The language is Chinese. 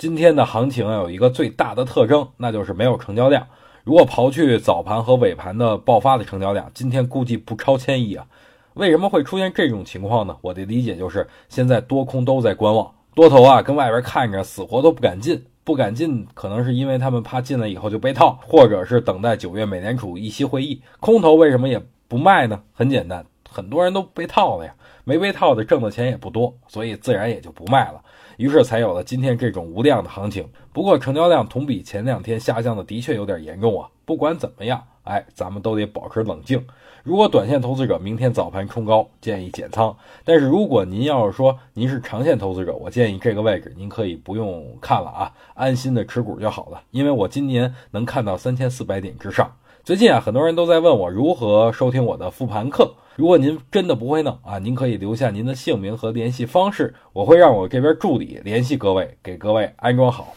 今天的行情有一个最大的特征，那就是没有成交量。如果刨去早盘和尾盘的爆发的成交量，今天估计不超千亿啊。为什么会出现这种情况呢？我的理解就是，现在多空都在观望，多头啊跟外边看着死活都不敢进，不敢进，可能是因为他们怕进来以后就被套，或者是等待九月美联储议息会议。空头为什么也不卖呢？很简单，很多人都被套了呀，没被套的挣的钱也不多，所以自然也就不卖了。于是才有了今天这种无量的行情。不过成交量同比前两天下降的的确有点严重啊。不管怎么样，哎，咱们都得保持冷静。如果短线投资者明天早盘冲高，建议减仓。但是如果您要是说您是长线投资者，我建议这个位置您可以不用看了啊，安心的持股就好了。因为我今年能看到三千四百点之上。最近啊，很多人都在问我如何收听我的复盘课。如果您真的不会弄啊，您可以留下您的姓名和联系方式，我会让我这边助理联系各位，给各位安装好。